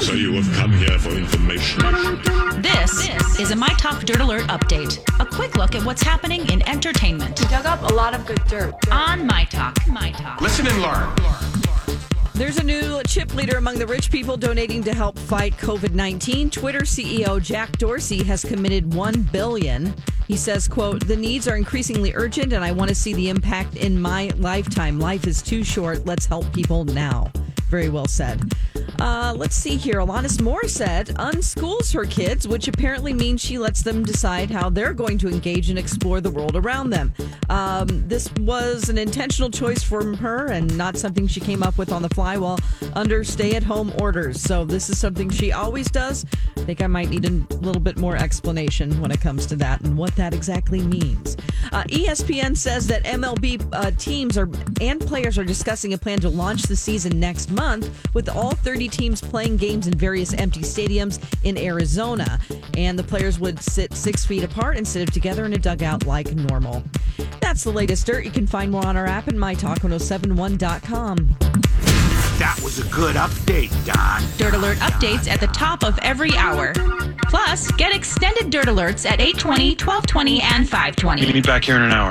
So you have come here for information. This is a My Talk Dirt Alert update. A quick look at what's happening in entertainment dug up a lot of good dirt. on My Talk. My Talk. Listen and learn. There's a new chip leader among the rich people donating to help fight COVID-19. Twitter CEO Jack Dorsey has committed 1 billion. He says, quote, "The needs are increasingly urgent and I want to see the impact in my lifetime. Life is too short. Let's help people now." Very well said. Uh, let's see here. Alanis Morissette unschools her kids, which apparently means she lets them decide how they're going to engage and explore the world around them. Um, this was an intentional choice from her and not something she came up with on the fly while under stay at home orders. So, this is something she always does. I think I might need a little bit more explanation when it comes to that and what that exactly means. Uh, ESPN says that MLB uh, teams are and players are discussing a plan to launch the season next month with all 30 teams playing games in various empty stadiums in Arizona. And the players would sit six feet apart instead of together in a dugout like normal. That's the latest dirt. You can find more on our app and mytalk1071.com. That was a good update, Don. Dirt Alert updates at the top of every hour. Plus, get extended Dirt Alerts at 820, 1220, and 520. Meet me back here in an hour.